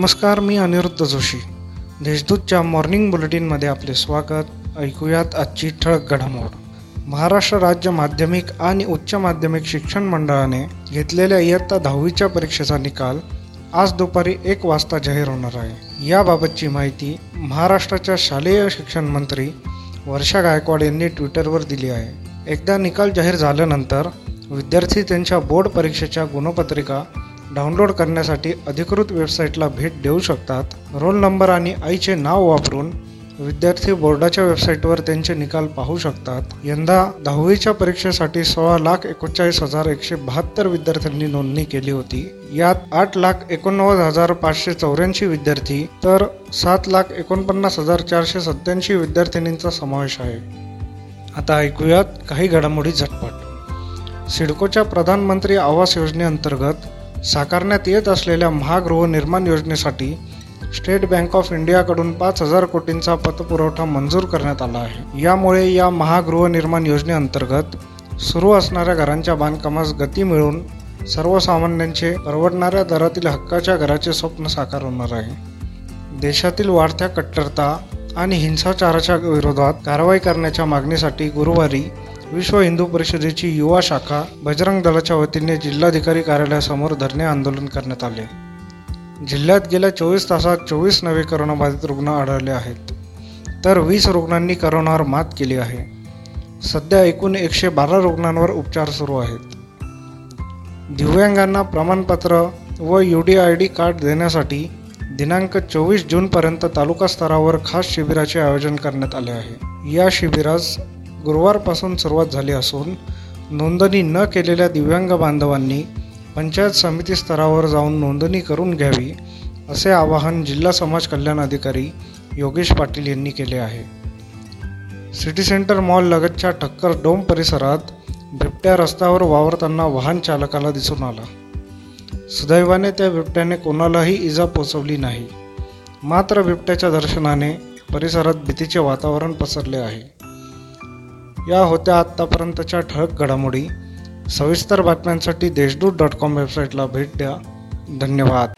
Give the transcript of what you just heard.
नमस्कार मी अनिरुद्ध जोशी. देशदूतच्या मॉर्निंग बुलेटिनमध्ये आपले स्वागत. ऐकूयात आजची ठळक घडामोड. महाराष्ट्र राज्य माध्यमिक आणि उच्च माध्यमिक शिक्षण मंडळाने घेतलेल्या इयत्ता दहावीच्या परीक्षेचा निकाल आज दुपारी एक वाजता जाहीर होणार आहे. याबाबतची माहिती महाराष्ट्राच्या शालेय शिक्षण मंत्री वर्षा गायकवाड यांनी ट्विटरवर दिली आहे. एकदा निकाल जाहीर झाल्यानंतर विद्यार्थी त्यांच्या बोर्ड परीक्षेच्या गुणपत्रिका डाउनलोड करण्यासाठी अधिकृत वेबसाईटला भेट देऊ शकतात. रोल नंबर आणि आईचे नाव वापरून विद्यार्थी बोर्डाच्या वेबसाईटवर त्यांचे निकाल पाहू शकतात. यंदा दहावीच्या परीक्षेसाठी सोळा लाख एकोणचाळीस हजार एकशे बहात्तर विद्यार्थ्यांनी नोंदणी केली होती. यात आठ लाख एकोणनव्वद हजार पाचशे चौऱ्याऐंशी विद्यार्थी तर सात लाख एकोणपन्नास हजार चारशे सत्याऐंशी विद्यार्थिनींचा समावेश आहे. आता ऐकूयात काही घडामोडी झटपट. सिडकोच्या प्रधानमंत्री आवास योजनेअंतर्गत साकारण्यात येत असलेल्या महागृहनिर्माण योजनेसाठी स्टेट बँक ऑफ इंडियाकडून पाच हजार कोटींचा पतपुरवठा मंजूर करण्यात आला आहे. यामुळे या महागृहनिर्माण योजनेअंतर्गत सुरू असणाऱ्या घरांच्या बांधकामास गती मिळून सर्वसामान्यांचे परवडणाऱ्या दरातील हक्काच्या घराचे स्वप्न साकार होणार आहे. देशातील वाढत्या कट्टरता आणि हिंसाचाराच्या विरोधात कारवाई करण्याच्या मागणीसाठी गुरुवारी विश्व हिंदू परिषदेची युवा शाखा बजरंग दलाच्या वतीने जिल्हाधिकारी कार्यालयासमोर धरणे आंदोलन करण्यात आले. जिल्ह्यात गेल्या चोवीस तासात चोवीस नवे करोनाबाधित रुग्ण आढळले आहेत. तर वीस रुग्णांनी करोनावर मात केली आहे. सध्या एकूण एकशे बारा रुग्णांवर उपचार सुरू आहेत. दिव्यांगांना प्रमाणपत्र व U D I D card देण्यासाठी दिनांक चोवीस जूनपर्यंत तालुका स्तरावर खास शिबिराचे आयोजन करण्यात आले आहे. या शिबिरास गुरुवारपासून सुरुवात झाली असून नोंदणी न केलेल्या दिव्यांग बांधवांनी पंचायत समिती स्तरावर जाऊन नोंदणी करून घ्यावी असे आवाहन जिल्हा समाज कल्याण अधिकारी योगेश पाटील यांनी केले आहे. सिटी सेंटर मॉल लगतच्या ठक्कर डोम परिसरात बिबट्या रस्त्यावर वावरताना वाहन चालकाला दिसून आला. सुदैवाने त्या बिबट्याने कोणालाही इजा पोचवली नाही. मात्र बिबट्याच्या दर्शनाने परिसरात भीतीचे वातावरण पसरले आहे. या होत्या आत्तापर्यंतच्या ठळक घडामोडी. सविस्तर बातम्यांसाठी देशदूत डॉट कॉम वेबसाईटला भेट द्या. धन्यवाद.